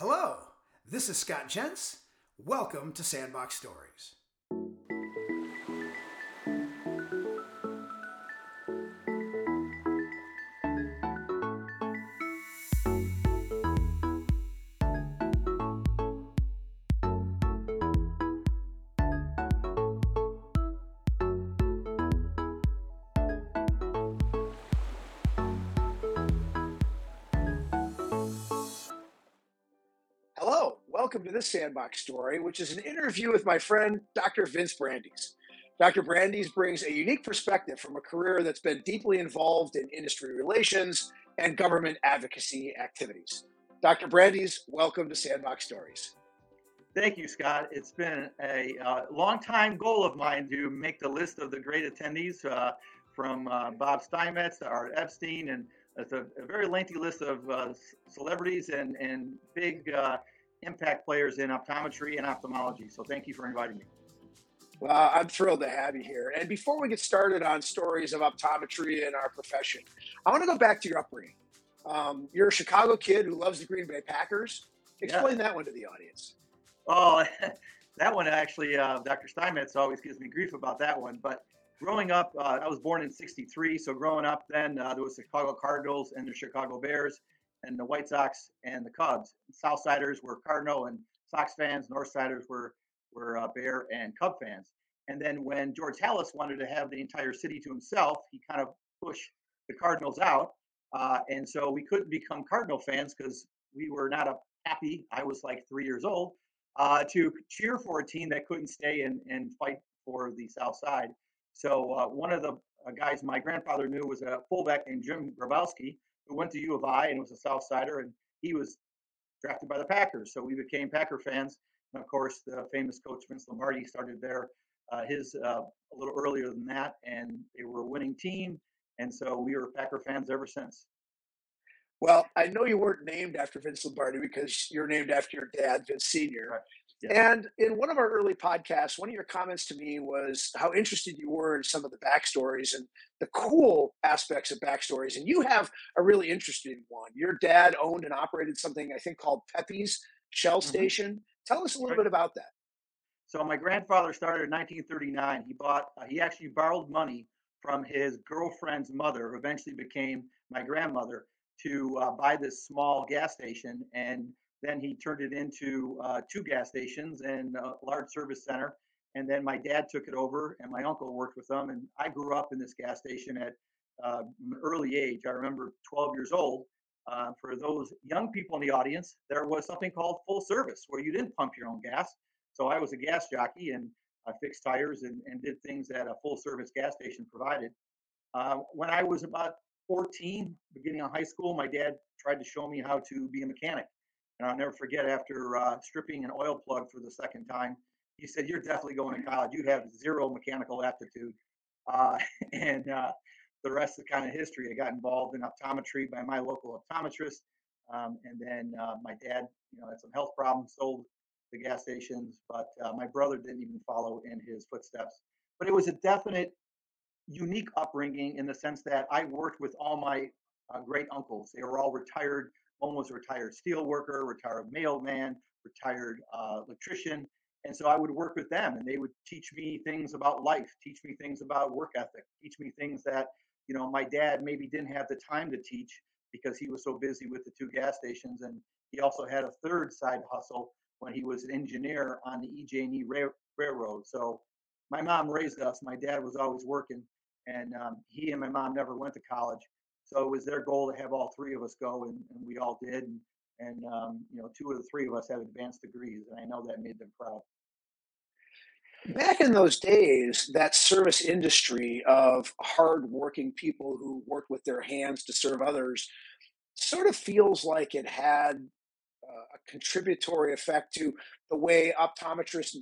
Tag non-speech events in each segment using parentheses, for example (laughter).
Hello, this is Scott Jens. Welcome to Sandbox Stories. This Sandbox Story, which is an interview with my friend Dr. Vince Brandys. Dr. Brandys brings a unique perspective from a career that's been deeply involved in industry relations and government advocacy activities. Dr. Brandys, welcome to Sandbox Stories. Thank you, Scott. It's been a uh, long time goal of mine to make the list of the great attendees uh, from uh, Bob Steinmetz to Art Epstein, and it's a, a very lengthy list of uh, celebrities and, and big uh, impact players in optometry and ophthalmology. So thank you for inviting me. Well, I'm thrilled to have you here. And before we get started on stories of optometry and our profession, I want to go back to your upbringing. Um, you're a Chicago kid who loves the Green Bay Packers. Explain Yeah. that one to the audience. Oh, (laughs) that one actually, uh, Dr. Steinmetz always gives me grief about that one. But growing up, uh, I was born in '63, so growing up then uh, there was the Chicago Cardinals and the Chicago Bears, and the White Sox and the Cubs. Southsiders were Cardinal and Sox fans. Northsiders were were uh, Bear and Cub fans. And then when George Halas wanted to have the entire city to himself, he kind of pushed the Cardinals out, uh, and so we couldn't become Cardinal fans because we were not a happy. I was like three years old uh, to cheer for a team that couldn't stay and, and fight for the South Side. So uh, one of the uh, guys my grandfather knew was a fullback named Jim Grabowski, who went to U of I and was a South Sider, and he was drafted by the Packers. So we became Packer fans. And of course, the famous coach Vince Lombardi started there uh, his uh, a little earlier than that, and they were a winning team. And so we were Packer fans ever since. Well, I know you weren't named after Vince Lombardi because you're named after your dad, Vince Sr. Right. Yeah. And in one of our early podcasts, one of your comments to me was how interested you were in some of the backstories and the cool aspects of backstories. And you have a really interesting one. Your dad owned and operated something I think called Pepe's Shell Mhm. Station. Tell us a little bit about that. So my grandfather started in 1939. He bought, uh, he actually borrowed money from his girlfriend's mother, who eventually became my grandmother, to uh, buy this small gas station. And then he turned it into uh, two gas stations and a large service center. And then my dad took it over, and my uncle worked with them. And I grew up in this gas station at uh, an early age. I remember 12 years old. Uh, for those young people in the audience, there was something called full service, where you didn't pump your own gas. So I was a gas jockey and I fixed tires and, and did things that a full service gas station provided. Uh, when I was about 14, beginning of high school, my dad tried to show me how to be a mechanic. And I'll never forget after uh, stripping an oil plug for the second time, he said, You're definitely going to college. You have zero mechanical aptitude. Uh, (laughs) and uh, the rest is kind of history. I got involved in optometry by my local optometrist. Um, and then uh, my dad, you know, had some health problems, sold the gas stations, but uh, my brother didn't even follow in his footsteps. But it was a definite, unique upbringing in the sense that I worked with all my uh, great uncles. They were all retired. One was a retired steel worker, retired mailman, retired uh, electrician. And so I would work with them and they would teach me things about life, teach me things about work ethic, teach me things that, you know, my dad maybe didn't have the time to teach because he was so busy with the two gas stations. And he also had a third side hustle when he was an engineer on the EJ&E rail- Railroad. So my mom raised us. My dad was always working, and um, he and my mom never went to college. So it was their goal to have all three of us go, and, and we all did. And, and um, you know, two of the three of us have advanced degrees, and I know that made them proud. Back in those days, that service industry of hardworking people who work with their hands to serve others sort of feels like it had uh, a contributory effect to the way optometrists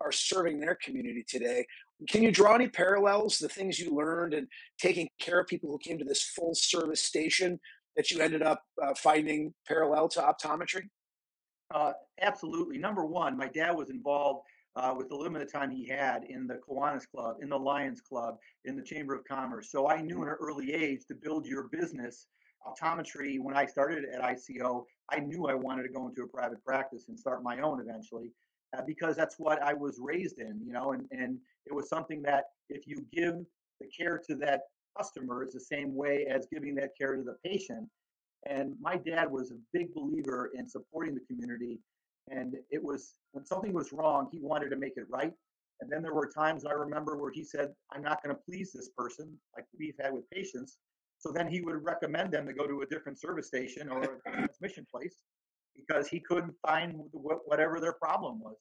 are serving their community today. Can you draw any parallels, the things you learned and taking care of people who came to this full service station that you ended up uh, finding parallel to optometry? Uh, absolutely. Number one, my dad was involved uh, with the limited time he had in the Kiwanis Club, in the Lions Club, in the Chamber of Commerce. So I knew at an early age to build your business, optometry, when I started at ICO, I knew I wanted to go into a private practice and start my own eventually, uh, because that's what I was raised in, you know, and, and it was something that if you give the care to that customer is the same way as giving that care to the patient. And my dad was a big believer in supporting the community. And it was when something was wrong, he wanted to make it right. And then there were times I remember where he said, I'm not going to please this person, like we've had with patients. So then he would recommend them to go to a different service station or a transmission place because he couldn't find whatever their problem was.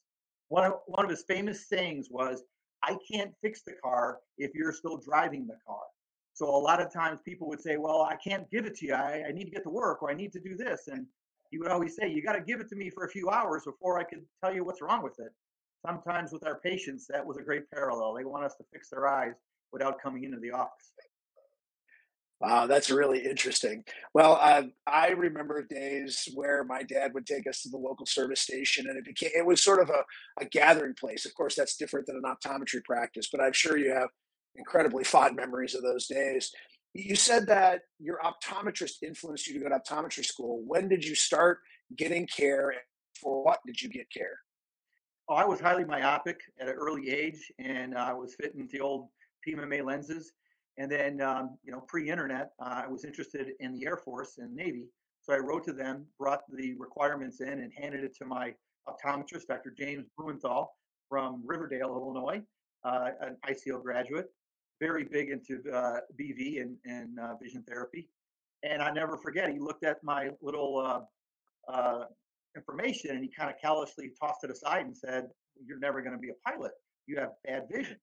One of, one of his famous sayings was, I can't fix the car if you're still driving the car. So a lot of times people would say, well, I can't give it to you. I, I need to get to work or I need to do this. And he would always say, you got to give it to me for a few hours before I can tell you what's wrong with it. Sometimes with our patients, that was a great parallel. They want us to fix their eyes without coming into the office. Wow, that's really interesting. Well, uh, I remember days where my dad would take us to the local service station, and it became it was sort of a, a gathering place. Of course, that's different than an optometry practice, but I'm sure you have incredibly fond memories of those days. You said that your optometrist influenced you to go to optometry school. When did you start getting care? For what did you get care? Oh, I was highly myopic at an early age, and I was fitting the old PMMA lenses and then, um, you know, pre-internet, uh, I was interested in the Air Force and Navy. So I wrote to them, brought the requirements in, and handed it to my optometrist, Dr. James Blumenthal from Riverdale, Illinois, uh, an ICO graduate, very big into uh, BV and, and uh, vision therapy. And I never forget, he looked at my little uh, uh, information and he kind of callously tossed it aside and said, You're never going to be a pilot. You have bad vision.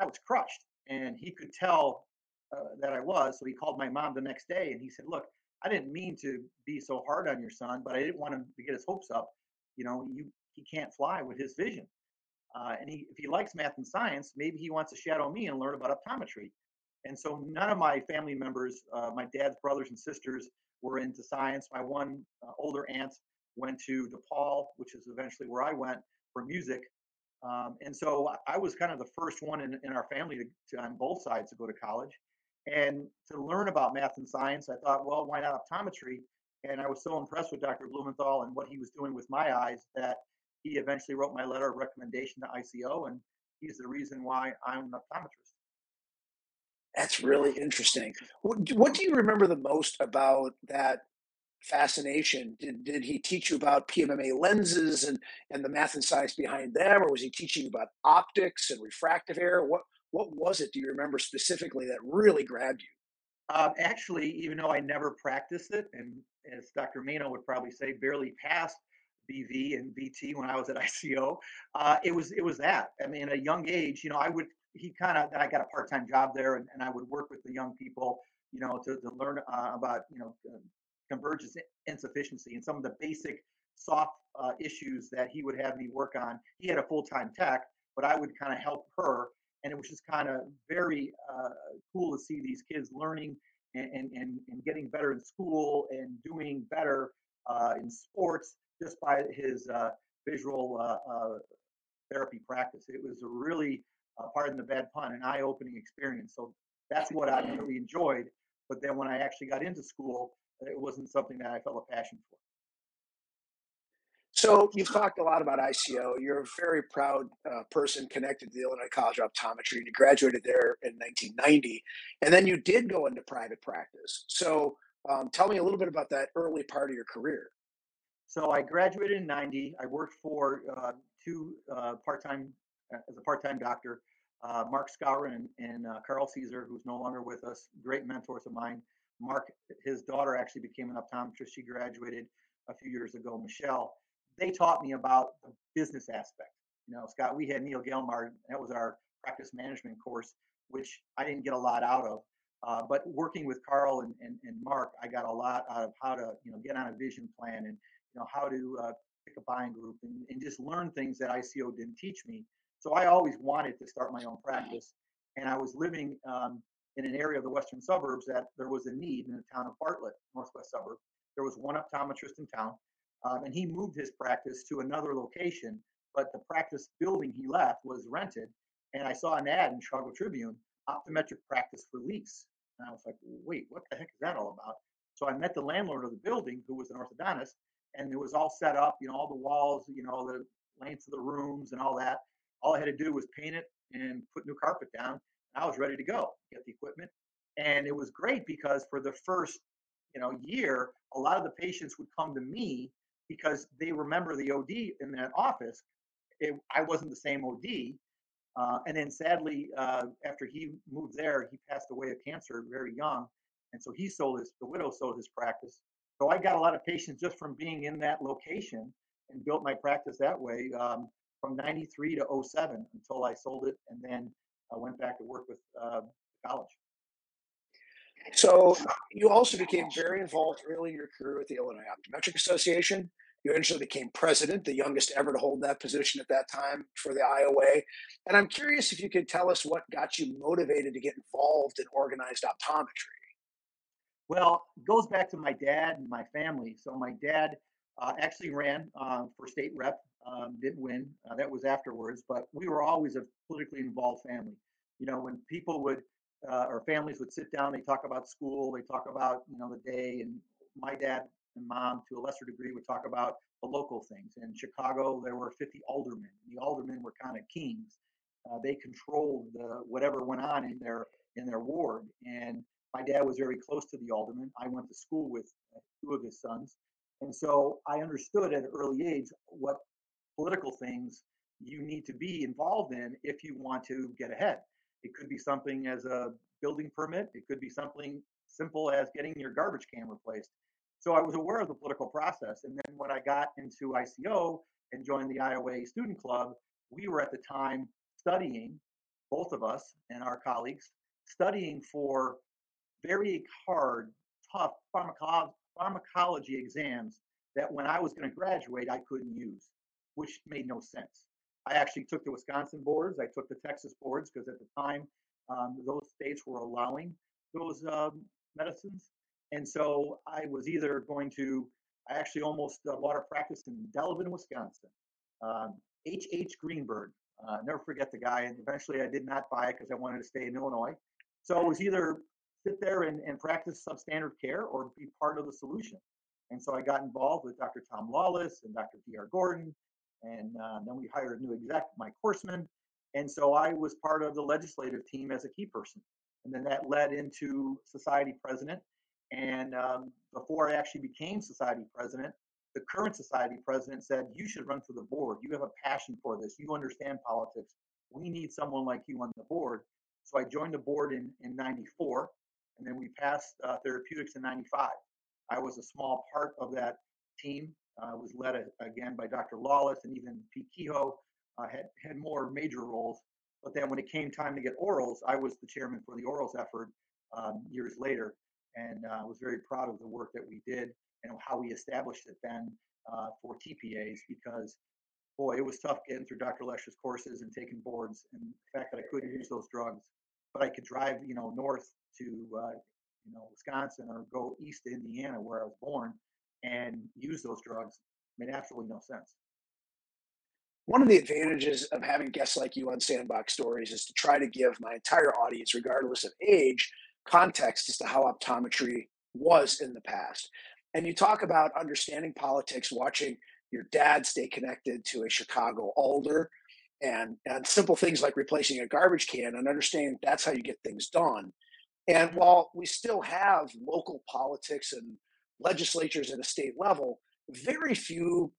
I was crushed and he could tell uh, that I was. So he called my mom the next day and he said, "Look, I didn't mean to be so hard on your son, but I didn't want him to get his hopes up. You know, you he can't fly with his vision, uh, and he, if he likes math and science, maybe he wants to shadow me and learn about optometry." And so none of my family members, uh, my dad's brothers and sisters, were into science. My one uh, older aunt went to DePaul, which is eventually where I went for music. Um, and so I was kind of the first one in, in our family to, to, on both sides to go to college. And to learn about math and science, I thought, well, why not optometry? And I was so impressed with Dr. Blumenthal and what he was doing with my eyes that he eventually wrote my letter of recommendation to ICO, and he's the reason why I'm an optometrist. That's really interesting. What, what do you remember the most about that fascination? Did, did he teach you about PMMA lenses and, and the math and science behind them, or was he teaching about optics and refractive error? What what was it? Do you remember specifically that really grabbed you? Um, actually, even though I never practiced it, and as Dr. Mano would probably say, barely passed BV and VT when I was at (laughs) ICO, uh, it was it was that. I mean, at a young age, you know, I would he kind of I got a part time job there, and, and I would work with the young people, you know, to, to learn uh, about you know convergence insufficiency and some of the basic soft uh, issues that he would have me work on. He had a full time tech, but I would kind of help her. And it was just kind of very uh, cool to see these kids learning and, and, and, getting better in school and doing better uh, in sports just by his uh, visual uh, uh, therapy practice. It was a really, pardon the bad pun, an eye opening experience. So that's what I really enjoyed. But then when I actually got into school, it wasn't something that I felt a passion for. So you've talked a lot about ICO. You're a very proud uh, person connected to the Illinois College of Optometry, and you graduated there in 1990. And then you did go into private practice. So um, tell me a little bit about that early part of your career. So I graduated in 90. I worked for uh, two uh, part-time, uh, as a part-time doctor, uh, Mark Skowron and, and uh, Carl Caesar, who's no longer with us, great mentors of mine. Mark, his daughter actually became an optometrist. She graduated a few years ago, Michelle. They taught me about the business aspect. You know, Scott, we had Neil Gailmard, that was our practice management course, which I didn't get a lot out of. Uh, but working with Carl and, and, and, Mark, I got a lot out of how to, you know, get on a vision plan and, you know, how to uh, pick a buying group and, and just learn things that ICO didn't teach me. So I always wanted to start my own practice. And I was living um, in an area of the western suburbs that there was a need in the town of Bartlett, northwest suburb. There was one optometrist in town, um, and he moved his practice to another location, but the practice building he left was rented. And I saw an ad in Chicago Tribune, optometric practice for lease. And I was like, wait, what the heck is that all about? So I met the landlord of the building, who was an orthodontist, and it was all set up, you know, all the walls, you know, the lengths of the rooms and all that. All I had to do was paint it and put new carpet down. I was ready to go, get the equipment. And it was great because for the first, you know, year, a lot of the patients would come to me because they remember the OD in that office. It, I wasn't the same OD. Uh, and then sadly, uh, after he moved there, he passed away of cancer very young. And so he sold his, the widow sold his practice. So I got a lot of patients just from being in that location and built my practice that way um, from 93 to 07 until I sold it. And then I went back to work with uh, college. So you also became very involved early in your career with the Illinois Optometric Association. You eventually became president, the youngest ever to hold that position at that time for the IOA. And I'm curious if you could tell us what got you motivated to get involved in organized optometry. Well, it goes back to my dad and my family. So my dad uh, actually ran uh, for state rep, um, didn't win. Uh, that was afterwards, but we were always a politically involved family. You know, when people would uh, or families would sit down, they talk about school, they talk about you know the day, and my dad and mom, to a lesser degree, would talk about the local things. In Chicago, there were 50 aldermen. The aldermen were kind of kings. Uh, they controlled the, whatever went on in their in their ward. And my dad was very close to the alderman. I went to school with uh, two of his sons, and so I understood at an early age what political things you need to be involved in if you want to get ahead. It could be something as a building permit. It could be something simple as getting your garbage can replaced. So I was aware of the political process. And then when I got into ICO and joined the IOA Student Club, we were at the time studying, both of us and our colleagues, studying for very hard, tough pharmacolo- pharmacology exams that when I was going to graduate, I couldn't use, which made no sense. I actually took the Wisconsin boards, I took the Texas boards because at the time um, those states were allowing those um, medicines. And so I was either going to, I actually almost uh, bought a practice in Delavan, Wisconsin. H.H. Um, Greenberg, uh, never forget the guy. And eventually I did not buy it because I wanted to stay in Illinois. So it was either sit there and, and practice substandard care or be part of the solution. And so I got involved with Dr. Tom Lawless and Dr. D.R. Gordon. And uh, then we hired a new exec, Mike Horstman. And so I was part of the legislative team as a key person. And then that led into society president. And um, before I actually became society president, the current society president said, You should run for the board. You have a passion for this. You understand politics. We need someone like you on the board. So I joined the board in, in 94, and then we passed uh, therapeutics in 95. I was a small part of that team. Uh, was led again by Dr. Lawless and even Pete Kehoe uh, had, had more major roles. But then when it came time to get orals, I was the chairman for the orals effort um, years later and uh, was very proud of the work that we did and how we established it then uh, for TPAs because boy, it was tough getting through Dr. Lesch's courses and taking boards, and the fact that I couldn't use those drugs, but I could drive, you know, north to, uh, you know, Wisconsin or go east to Indiana where I was born and use those drugs made absolutely no sense. One of the advantages of having guests like you on Sandbox Stories is to try to give my entire audience, regardless of age, context as to how optometry was in the past. And you talk about understanding politics, watching your dad stay connected to a Chicago alder, and, and simple things like replacing a garbage can and understanding that's how you get things done. And while we still have local politics and legislatures at a state level, very few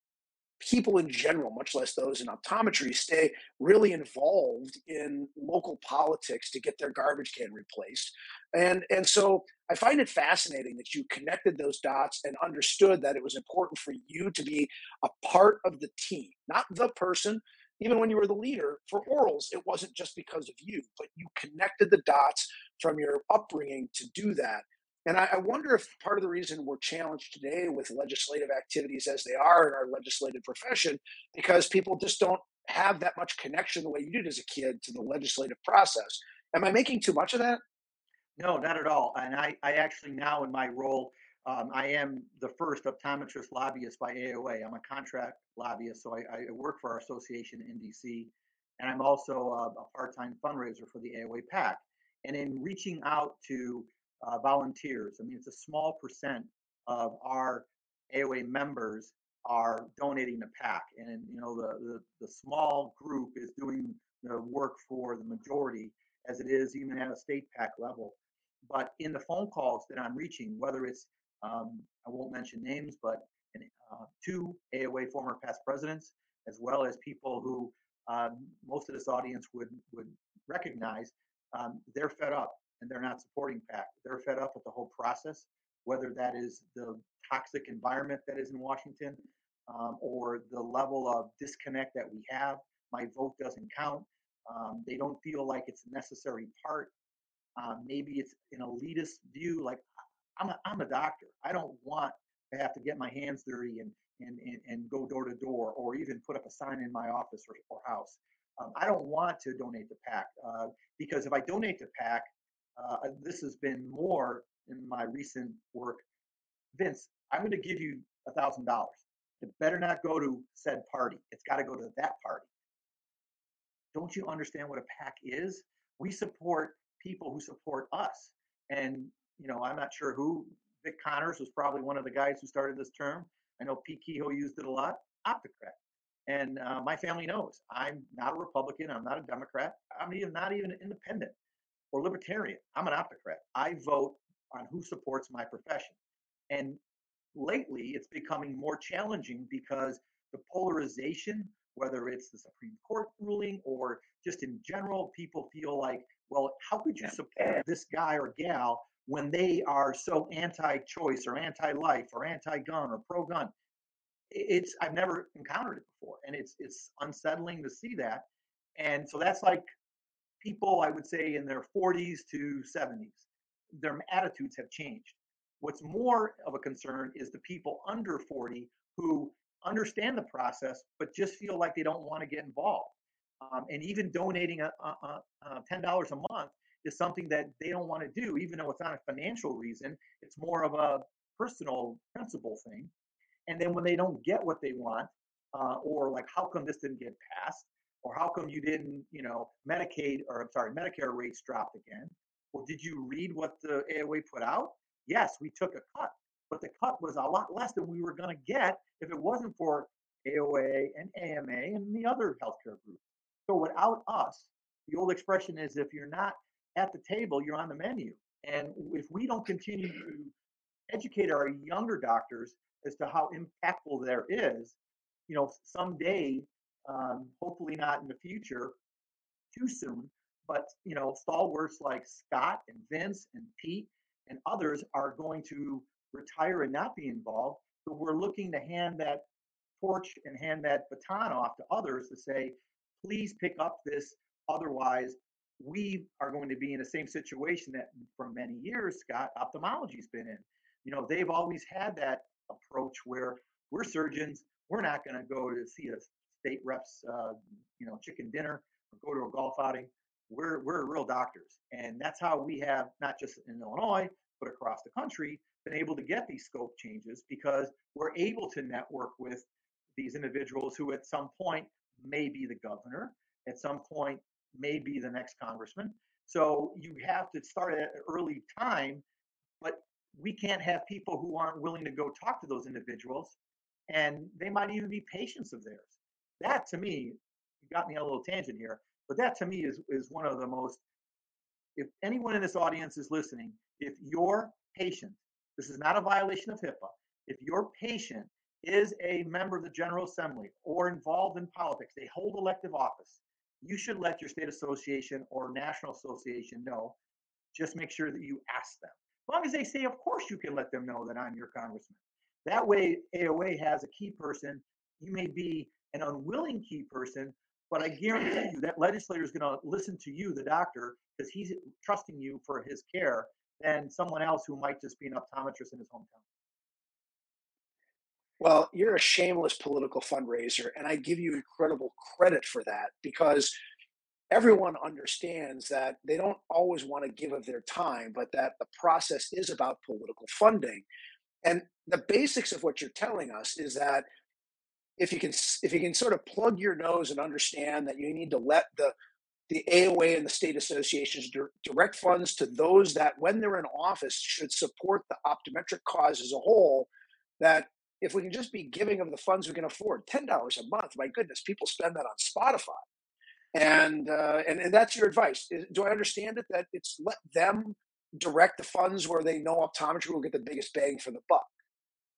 people in general, much less those in optometry, stay really involved in local politics to get their garbage can replaced. And, and so I find it fascinating that you connected those dots and understood that it was important for you to be a part of the team, not the person. Even when you were the leader for orals, it wasn't just because of you, but you connected the dots from your upbringing to do that. And I, I, wonder if part of the reason we're challenged today with legislative activities as they are in our legislative profession, because people just don't have that much connection the way you did as a kid to the legislative process. Am I making too much of that? No, not at all. And I, I actually now in my role, um, I am the first optometrist lobbyist by AOA. I'm a contract lobbyist, so I, I work for our association in DC, and I'm also a, a part-time fundraiser for the AOA PAC. And in reaching out to uh, volunteers. I mean, it's a small percent of our AOA members are donating to PAC, and you know the, the the small group is doing the work for the majority, as it is even at a state PAC level. But in the phone calls that I'm reaching, whether it's um, I won't mention names, but uh, two AOA former past presidents, as well as people who um, most of this audience would would recognize, um, they're fed up and they're not supporting PAC. They're fed up with the whole process, whether that is the toxic environment that is in Washington um, or the level of disconnect that we have. My vote doesn't count. Um, they don't feel like it's a necessary part. Uh, maybe it's an elitist view, like I'm a, I'm a doctor. I don't want to have to get my hands dirty and, and, and, and go door to door or even put up a sign in my office or, or house. Um, I don't want to donate to PAC uh, because if I donate to PAC, uh, this has been more in my recent work. Vince, I'm going to give you a thousand dollars. It better not go to said party. It's got to go to that party. Don't you understand what a PAC is? We support people who support us. And, you know, I'm not sure who, Vic Connors was probably one of the guys who started this term. I know Pete Kehoe used it a lot, optocrat. And uh, my family knows I'm not a Republican. I'm not a Democrat. I'm even not even an independent or libertarian. I'm an optocrat. I vote on who supports my profession. And lately, it's becoming more challenging because the polarization, whether it's the Supreme Court ruling or just in general, people feel like, well, how could you support this guy or gal when they are so anti-choice or anti-life or anti-gun or pro-gun? It's I've never encountered it before, and it's it's unsettling to see that. And so that's like people I would say in their 40s to 70s. Their attitudes have changed. What's more of a concern is the people under 40 who understand the process but just feel like they don't want to get involved. Um, and even donating a, a, a $10 a month is something that they don't want to do, even though it's not a financial reason. It's more of a personal principle thing. And then when they don't get what they want, uh, or like, how come this didn't get passed? Or how come you didn't, you know, Medicaid or I'm sorry, Medicare rates dropped again? Well, did you read what the AOA put out? Yes, we took a cut, but the cut was a lot less than we were going to get if it wasn't for AOA and AMA and the other healthcare groups. So without us, the old expression is if you're not at the table, you're on the menu. And if we don't continue to educate our younger doctors as to how impactful there is, you know, someday um, hopefully not in the future too soon, but you know, stalwarts like Scott and Vince and Pete and others are going to retire and not be involved. But we're looking to hand that torch and hand that baton off to others to say, please pick up this. Otherwise, we are going to be in the same situation that for many years, Scott, ophthalmology's been in. You know, they've always had that approach where we're surgeons, we're not going to go to see a state reps, uh, you know, chicken dinner or go to a golf outing. We're we're real doctors, and that's how we have not just in Illinois but across the country been able to get these scope changes because we're able to network with these individuals who at some point may be the governor, at some point may be the next congressman. So you have to start at an early time, but we can't have people who aren't willing to go talk to those individuals, and they might even be patients of theirs that to me, you got me on a little tangent here, but that to me is is one of the most. If anyone in this audience is listening, if your patient, this is not a violation of HIPAA, if your patient is a member of the General Assembly or involved in politics, they hold elective office, you should let your state association or national association know. Just make sure that you ask them. As long as they say, of course, you can let them know that I'm your congressman. That way, AOA has a key person. You may be an unwilling key person, but I guarantee you that legislator is going to listen to you, the doctor, because he's trusting you for his care than someone else who might just be an optometrist in his hometown. Well, you're a shameless political fundraiser, and I give you incredible credit for that because everyone understands that they don't always want to give of their time, but that the process is about political funding. And the basics of what you're telling us is that if you can if you can sort of plug your nose and understand that you need to let the the AOA and the state associations direct funds to those that, when they're in office, should support the optometric cause as a whole. That if we can just be giving of the funds we can afford, ten dollars a month, my goodness, people spend that on Spotify, and uh, and and that's your advice. Do I understand it that it's let them direct the funds where they know optometry will get the biggest bang for the buck?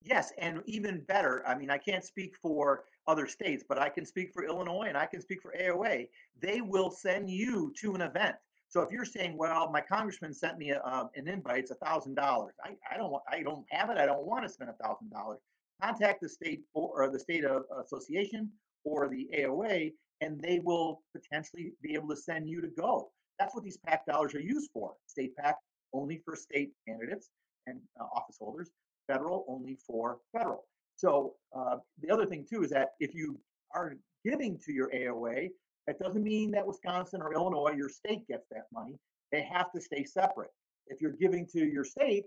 Yes, and even better, I mean, I can't speak for other states, but I can speak for Illinois and I can speak for AOA. They will send you to an event. So if you're saying, "Well, my congressman sent me a, uh, an invite, it's a thousand dollars," I I don't I don't have it. I don't want to spend a thousand dollars. Contact the state or the state association or the AOA, and they will potentially be able to send you to go. That's what these PAC dollars are used for. State PAC only for state candidates and uh, office holders federal only for federal. So uh, the other thing too is that if you are giving to your AOA, that doesn't mean that Wisconsin or Illinois, your state gets that money. They have to stay separate. If you're giving to your state,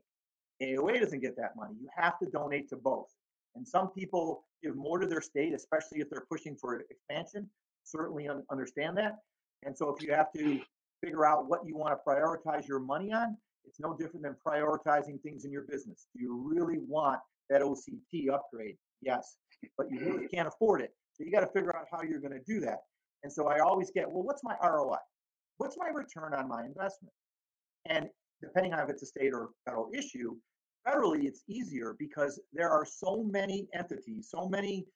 AOA doesn't get that money. You have to donate to both. And some people give more to their state, especially if they're pushing for expansion. Certainly un- understand that. And so if you have to figure out what you want to prioritize your money on, it's no different than prioritizing things in your business. Do you really want that OCT upgrade? Yes, but you really can't afford it. So you got to figure out how you're going to do that. And so I always get, well, what's my ROI? What's my return on my investment? And depending on if it's a state or federal issue, federally it's easier because there are so many entities, so many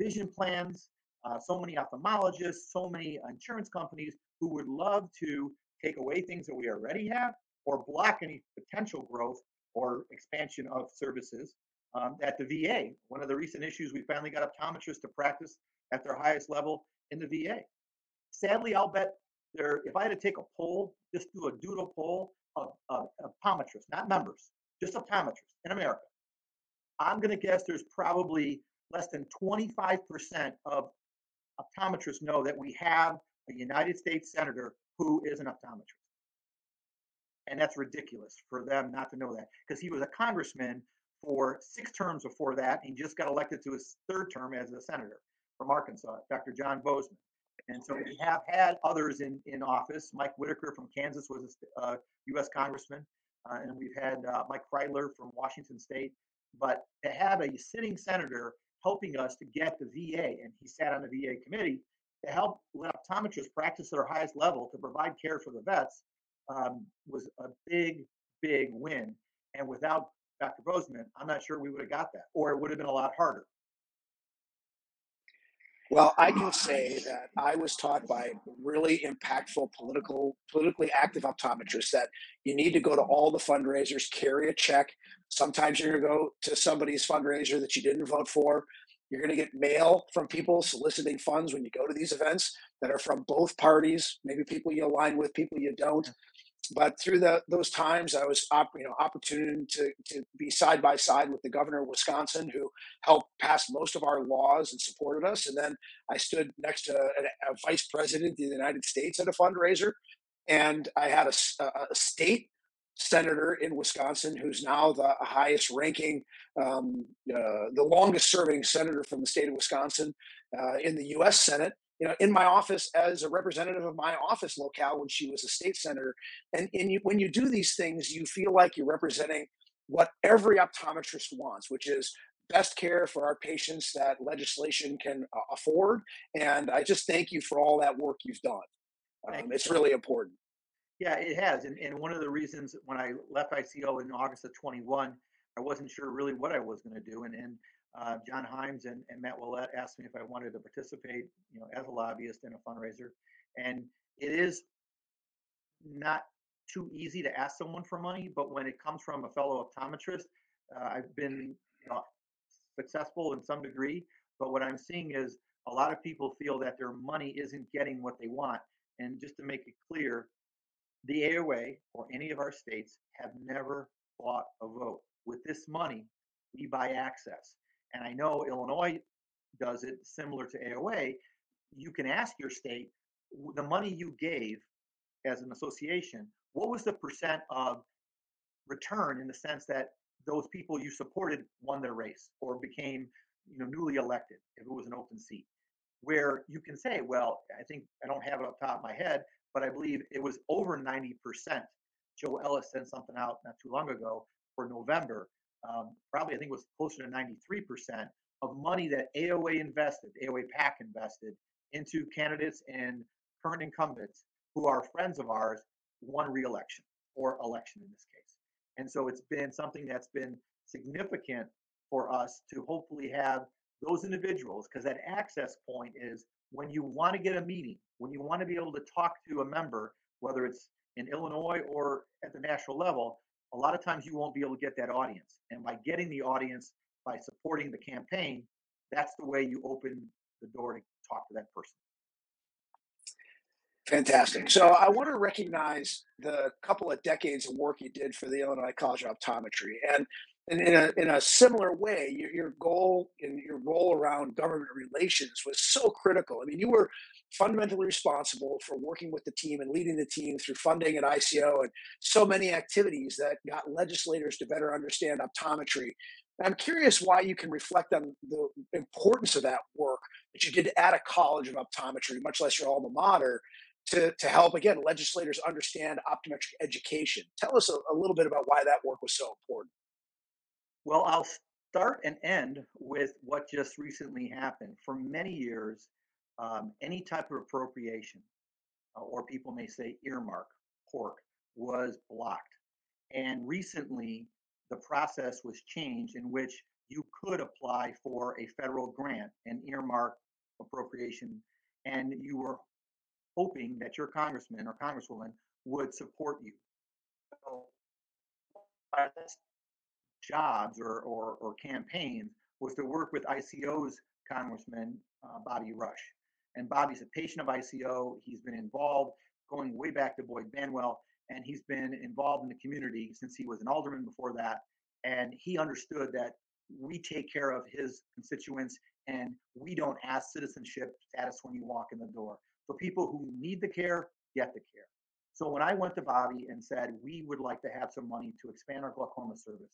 vision plans, uh, so many ophthalmologists, so many insurance companies who would love to take away things that we already have or block any potential growth or expansion of services um, at the VA. One of the recent issues, we finally got optometrists to practice at their highest level in the VA. Sadly, I'll bet there, if I had to take a poll, just do a doodle poll of, of optometrists, not members, just optometrists in America, I'm going to guess there's probably less than 25% of optometrists know that we have a United States senator who is an optometrist. And that's ridiculous for them not to know that because he was a congressman for six terms before that. He just got elected to his third term as a senator from Arkansas, Dr. John Boozman. And so we have had others in, in office. Mike Whitaker from Kansas was a uh, U.S. congressman, uh, and we've had uh, Mike Kreidler from Washington State. But to have a sitting senator helping us to get the VA, and he sat on the VA committee to help let optometrists practice at their highest level to provide care for the vets um, was a big, big win. And without Dr. Boozman, I'm not sure we would have got that, or it would have been a lot harder. Well, I can say that I was taught by really impactful political, politically active optometrists that you need to go to all the fundraisers, carry a check. Sometimes you're going to go to somebody's fundraiser that you didn't vote for. You're going to get mail from people soliciting funds when you go to these events that are from both parties, maybe people you align with, people you don't but through the, those times, I was op, you know opportune to to be side by side with the governor of Wisconsin, who helped pass most of our laws and supported us. And then I stood next to a, a vice president of the United States at a fundraiser, and I had a, a state senator in Wisconsin who's now the highest ranking, um, uh, the longest serving senator from the state of Wisconsin uh, in the U.S. Senate you know, in my office as a representative of my office locale when she was a state senator. And, and you, when you do these things, you feel like you're representing what every optometrist wants, which is best care for our patients that legislation can uh, afford. And I just thank you for all that work you've done. Um, it's really important. Yeah, it has. And, and one of the reasons when I left ICO in August of 21, I wasn't sure really what I was going to do. And, and uh, John Himes and, and Matt Willett asked me if I wanted to participate, you know, as a lobbyist in a fundraiser. And it is not too easy to ask someone for money, but when it comes from a fellow optometrist, uh, I've been you know, successful in some degree. But what I'm seeing is a lot of people feel that their money isn't getting what they want. And just to make it clear, the AOA or any of our states have never bought a vote. With this money, we buy access and I know Illinois does it similar to AOA, you can ask your state the money you gave as an association, what was the percent of return in the sense that those people you supported won their race or became you know newly elected if it was an open seat where you can say well i think i don't have it up top of my head but I believe it was over 90%. Joe Ellis sent something out not too long ago for November. Um, probably, I think it was closer to 93% of money that AOA invested, AOA PAC invested into candidates and current incumbents who are friends of ours won re-election or election in this case. And so it's been something that's been significant for us to hopefully have those individuals, because that access point is when you want to get a meeting, when you want to be able to talk to a member, whether it's in Illinois or at the national level, a lot of times you won't be able to get that audience. And by getting the audience, by supporting the campaign, that's the way you open the door to talk to that person. Fantastic. So I want to recognize the couple of decades of work you did for the Illinois College of Optometry. And in, in, a, in a similar way, your, your goal and your role around government relations was so critical. I mean, you were fundamentally responsible for working with the team and leading the team through funding at ICO and so many activities that got legislators to better understand optometry. And I'm curious why you can reflect on the importance of that work that you did at a college of optometry, much less your alma mater, to, to help, again, legislators understand optometric education. Tell us a, a little bit about why that work was so important. Well, I'll start and end with what just recently happened. For many years, um, any type of appropriation, uh, or people may say earmark, pork, was blocked. And recently, the process was changed in which you could apply for a federal grant, an earmark appropriation, and you were hoping that your congressman or congresswoman would support you. So, jobs or, or, or campaigns was to work with ICO's Congressman uh, Bobby Rush. And Bobby's a patient of ICO. He's been involved going way back to Boyd Banwell, and he's been involved in the community since he was an alderman before that. And he understood that we take care of his constituents and we don't ask citizenship status when you walk in the door. So people who need the care get the care. So when I went to Bobby and said we would like to have some money to expand our glaucoma service,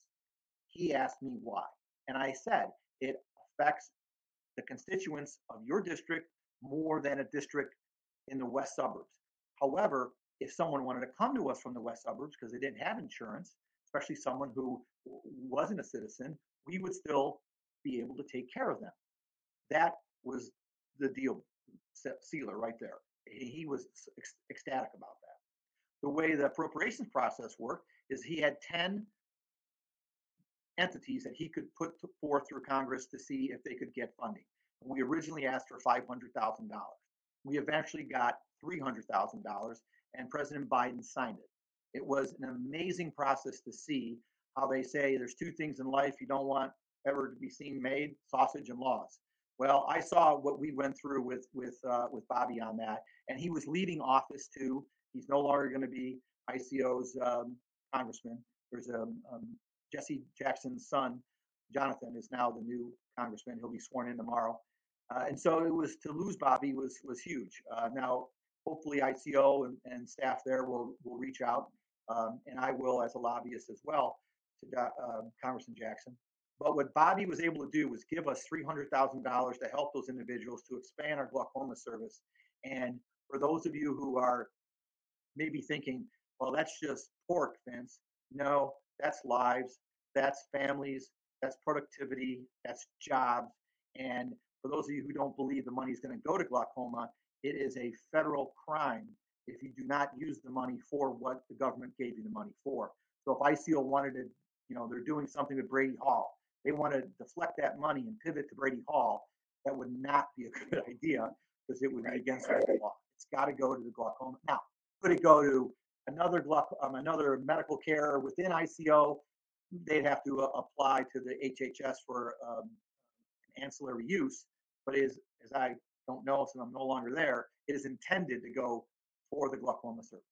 he asked me why. And I said, it affects the constituents of your district more than a district in the west suburbs. However, if someone wanted to come to us from the west suburbs because they didn't have insurance, especially someone who wasn't a citizen, we would still be able to take care of them. That was the deal sealer right there. He was ecstatic about that. The way the appropriations process worked is he had 10 entities that he could put forth through Congress to see if they could get funding. We originally asked for $500,000. We eventually got $300,000, and President Biden signed it. It was an amazing process to see how they say there's two things in life you don't want ever to be seen made sausage and laws. Well, I saw what we went through with with uh, with Bobby on that, and he was leaving office too. He's no longer going to be ICO's um, congressman. There's a um, Jesse Jackson's son, Jonathan, is now the new congressman. He'll be sworn in tomorrow. Uh, and so it was to lose Bobby was was huge. Uh, now, hopefully, ICO and, and, staff there will will reach out, um, and I will as a lobbyist as well to uh, Congressman Jackson. But what Bobby was able to do was give us three hundred thousand dollars to help those individuals to expand our glaucoma service. And for those of you who are maybe thinking, well, that's just pork, Vince. No, that's lives, that's families, that's productivity, that's jobs. And for those of you who don't believe the money is going to go to glaucoma, it is a federal crime if you do not use the money for what the government gave you the money for. So if ICO wanted to, you know, they're doing something with Brady Hall, they want to deflect that money and pivot to Brady Hall, that would not be a (laughs) good idea because it would be against the law. It's got to go to the glaucoma. Now, could it go to another um, another medical care within ICO, they'd have to uh, apply to the HHS for um, ancillary use. But is as I don't know since I'm no longer there, it is intended to go for the glaucoma service.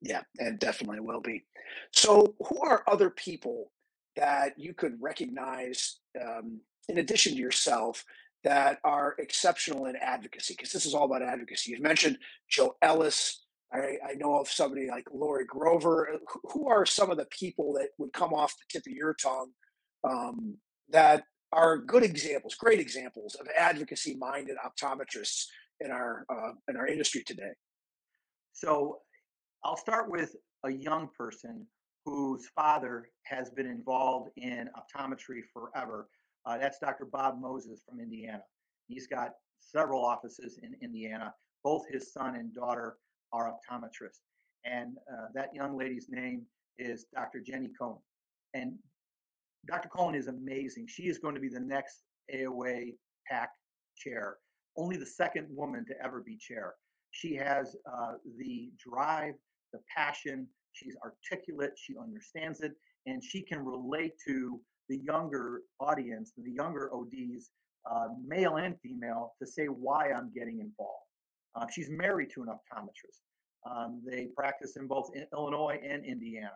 Yeah, and definitely will be. So, who are other people that you could recognize um, in addition to yourself that are exceptional in advocacy? Because this is all about advocacy. You've mentioned Joe Ellis, I, I, know of somebody like Lori Grover. Uh, who are some of the people that would come off the tip of your tongue um, that are good examples, great examples of advocacy-minded optometrists in our uh, in our industry today? So I'll start with a young person whose father has been involved in optometry forever. Uh, that's Dr. Bob Moses from Indiana. He's got several offices in Indiana. Both his son and daughter are optometrist. And uh, that young lady's name is Dr. Jenny Cohn. And Dr. Cohn is amazing. She is going to be the next AOA PAC chair, only the second woman to ever be chair. She has uh, the drive, the passion. She's articulate. She understands it, and she can relate to the younger audience, the younger ODs, uh, male and female, to say why I'm getting involved. Uh, she's married to an optometrist. Um, they practice in both Illinois and Indiana.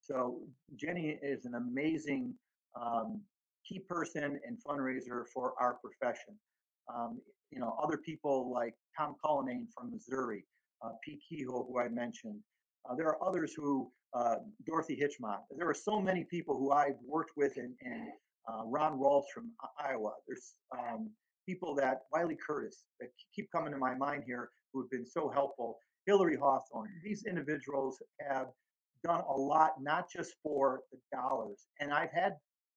So Jenny is an amazing um, key person and fundraiser for our profession. Um, you know, other people like Tom Cullinane from Missouri, uh, Pete Kehoe, who I mentioned. Uh, there are others who, uh, Dorothy Hitchmont. There are so many people who I've worked with, and, and uh, Ron Rawls from Iowa. There's um, people that Wiley Curtis that keep coming to my mind here who have been so helpful. Hillary Hawthorne. These individuals have done a lot, not just for the dollars. And I've had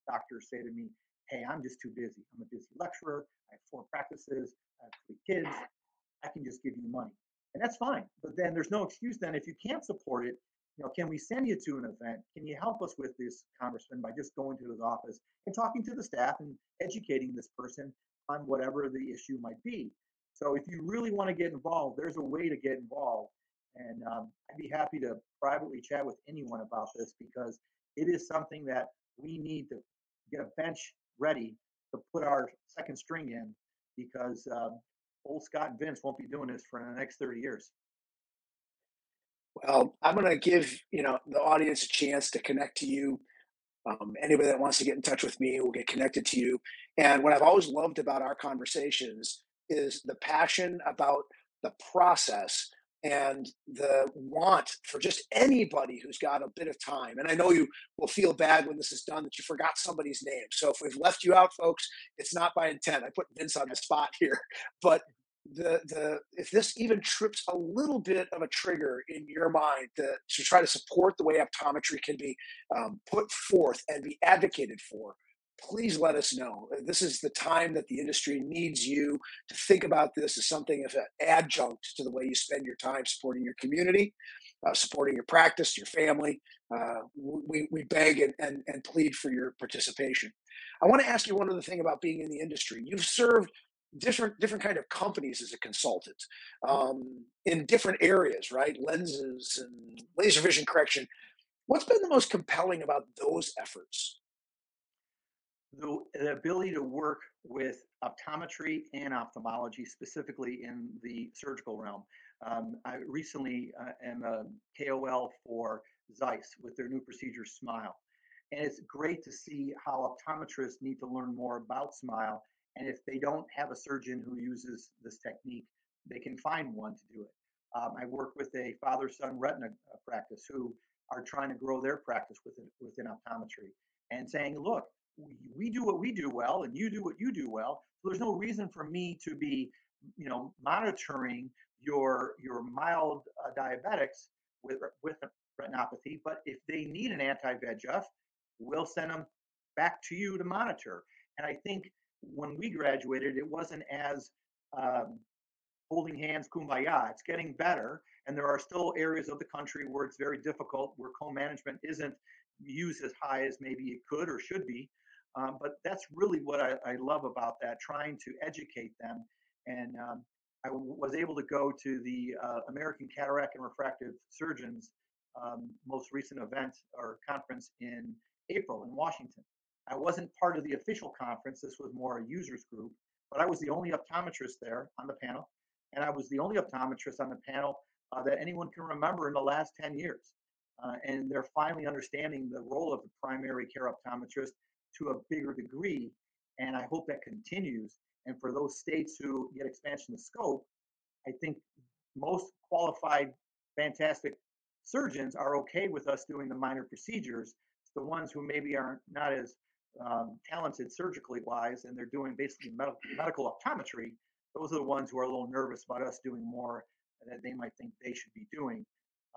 doctors say to me, Hey, I'm just too busy. I'm a busy lecturer. I have four practices. I have three kids. I can just give you money. And that's fine. But then there's no excuse then if you can't support it, you know, can we send you to an event? Can you help us with this congressman by just going to his office and talking to the staff and educating this person on whatever the issue might be? So if you really want to get involved, there's a way to get involved. And um, I'd be happy to privately chat with anyone about this because it is something that we need to get a bench ready to put our second string in because um, old Scott and Vince won't be doing this for the next 30 years. Well, I'm going to give you know the audience a chance to connect to you. Um, anybody that wants to get in touch with me will get connected to you. And what I've always loved about our conversations is the passion about the process and the want for just anybody who's got a bit of time. And I know you will feel bad when this is done that you forgot somebody's name. So if we've left you out, folks, it's not by intent. I put Vince on the spot here, (laughs) but the the if this even trips a little bit of a trigger in your mind to, to try to support the way optometry can be um, put forth and be advocated for please let us know. Uh, this is the time that the industry needs you to think about this as something of an adjunct to the way you spend your time supporting your community, uh, supporting your practice, your family. Uh, we, we beg and, and, and plead for your participation. I want to ask you one other thing about being in the industry. You've served different different kind of companies as a consultant um, in different areas, right? Lenses and laser vision correction. What's been the most compelling about those efforts? the, the ability to work with optometry and ophthalmology, specifically in the surgical realm. Um, I recently uh, am a KOL for Zeiss with their new procedure Smile. And it's great to see how optometrists need to learn more about Smile. And if they don't have a surgeon who uses this technique, they can find one to do it. Um, I work with a father son retina uh, practice who are trying to grow their practice within, within optometry and saying, look, we do what we do well and you do what you do well so there's no reason for me to be you know monitoring your your mild uh, diabetics with with retinopathy but if they need an anti-VEGF we'll send them back to you to monitor and i think when we graduated it wasn't as um, holding hands kumbaya it's getting better and there are still areas of the country where it's very difficult where co-management isn't used as high as maybe it could or should be um, but that's really what I, I, love about that, trying to educate them. And um, I w- was able to go to the uh, American Cataract and Refractive Surgeons um, most recent event or conference in April in Washington. I wasn't part of the official conference, this was more a users group, but I was the only optometrist there on the panel. And I was the only optometrist on the panel uh, that anyone can remember in the last 10 years. Uh, and they're finally understanding the role of the primary care optometrist to a bigger degree. And I hope that continues. And for those states who get expansion of scope, I think most qualified, fantastic surgeons are okay with us doing the minor procedures. the ones who maybe are not as um, talented surgically wise and they're doing basically medical, medical optometry, those are the ones who are a little nervous about us doing more that they might think they should be doing.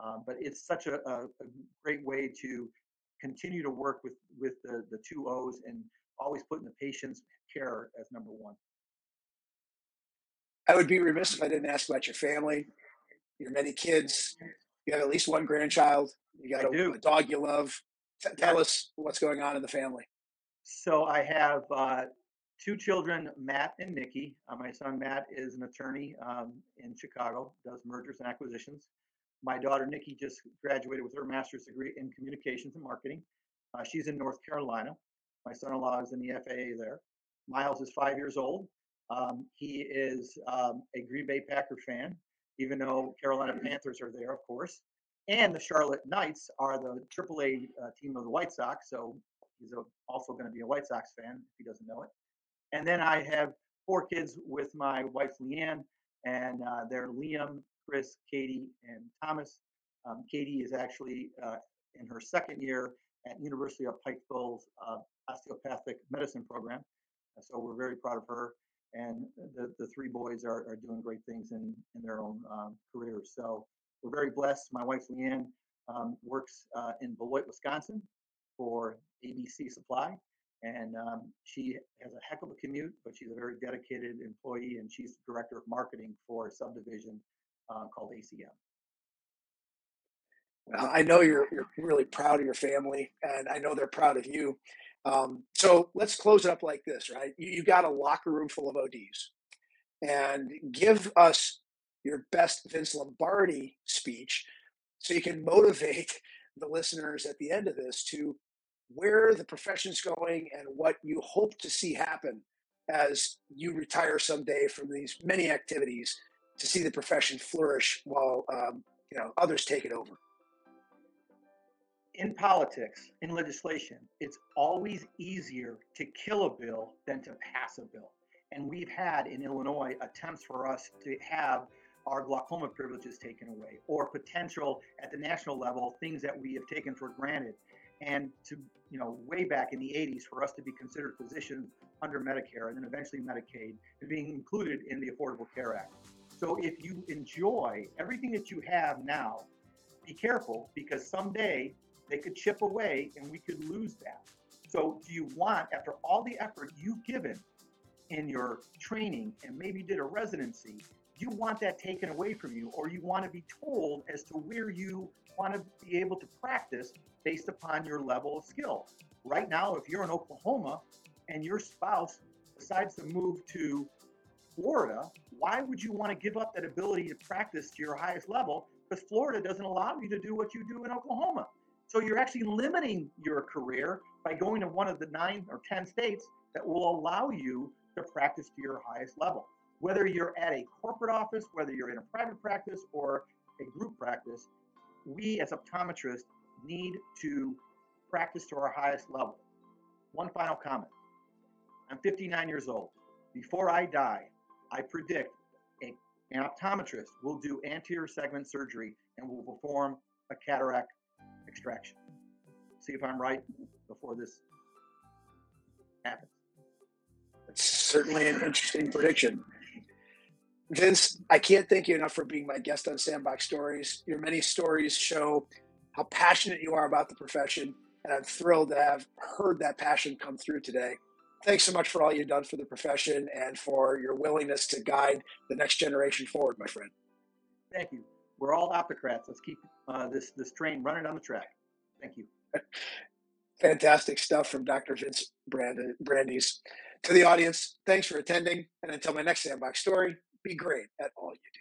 Um, but it's such a, a, a, great way to continue to work with with the, the two O's and always putting the patient's care as number one. I would be remiss if I didn't ask about your family, your many kids. You have at least one grandchild. You got a, a, dog you love. T- tell us what's going on in the family. So I have uh, two children, Matt and Nikki. Uh, my son Matt is an attorney um, in Chicago, does mergers and acquisitions. My daughter Nikki just graduated with her master's degree in communications and marketing. Uh, she's in North Carolina. My son-in-law is in the FAA there. Miles is five years old. Um, he is um, a Green Bay Packer fan, even though Carolina Panthers are there, of course. And the Charlotte Knights are the AAA uh, team of the White Sox, so he's a, also going to be a White Sox fan if he doesn't know it. And then I have four kids with my wife Leanne, and uh, they're Liam, Chris, Katie, and Thomas. Um, Katie is actually uh, in her second year at University of Pikeville's uh, osteopathic medicine program. So we're very proud of her. And the, the three boys are, are doing great things in, in their own um, careers. So we're very blessed. My wife Leanne um, works uh, in Beloit, Wisconsin for ABC Supply. And um, she has a heck of a commute, but she's a very dedicated employee, and she's the director of marketing for a subdivision uh, called ACM. I know you're you're really proud of your family, and I know they're proud of you. Um, so let's close it up like this, right? You, you got a locker room full of ODs, and give us your best Vince Lombardi speech, so you can motivate the listeners at the end of this to where the profession's going and what you hope to see happen as you retire someday from these many activities to see the profession flourish while um, you know others take it over. In politics in legislation it's always easier to kill a bill than to pass a bill. And we've had in illinois attempts for us to have our glaucoma privileges taken away or potential at the national level things that we have taken for granted and to you know way back in the 80s for us to be considered physicians under medicare and then eventually medicaid and being included in the affordable care act. So if you enjoy everything that you have now be careful because someday they could chip away and we could lose that. So do you want after all the effort you've given in your training and maybe did a residency you want that taken away from you or you want to be told as to where you want to be able to practice based upon your level of skill. Right now, if you're in Oklahoma and your spouse decides to move to Florida, why would you want to give up that ability to practice to your highest level? Because Florida doesn't allow you to do what you do in Oklahoma. So you're actually limiting your career by going to one of the nine or 10 states that will allow you to practice to your highest level. Whether you're at a corporate office, whether you're in a private practice or a group practice, we as optometrists need to practice to our highest level. One final comment. I'm 59 years old. Before I die, I predict a, an optometrist will do anterior segment surgery and will perform a cataract extraction. See if I'm right before this happens. It's certainly an interesting prediction. Vince, I can't thank you enough for being my guest on Sandbox Stories. Your many stories show how passionate you are about the profession, and I'm thrilled to have heard that passion come through today. Thanks so much for all you've done for the profession and for your willingness to guide the next generation forward, my friend. Thank you. We're all optocrats. Let's keep uh, this this train running on the track. Thank you. (laughs) Fantastic stuff from Dr. Vince Brand- Brandys. To the audience, thanks for attending. And until my next Sandbox story, be great at all you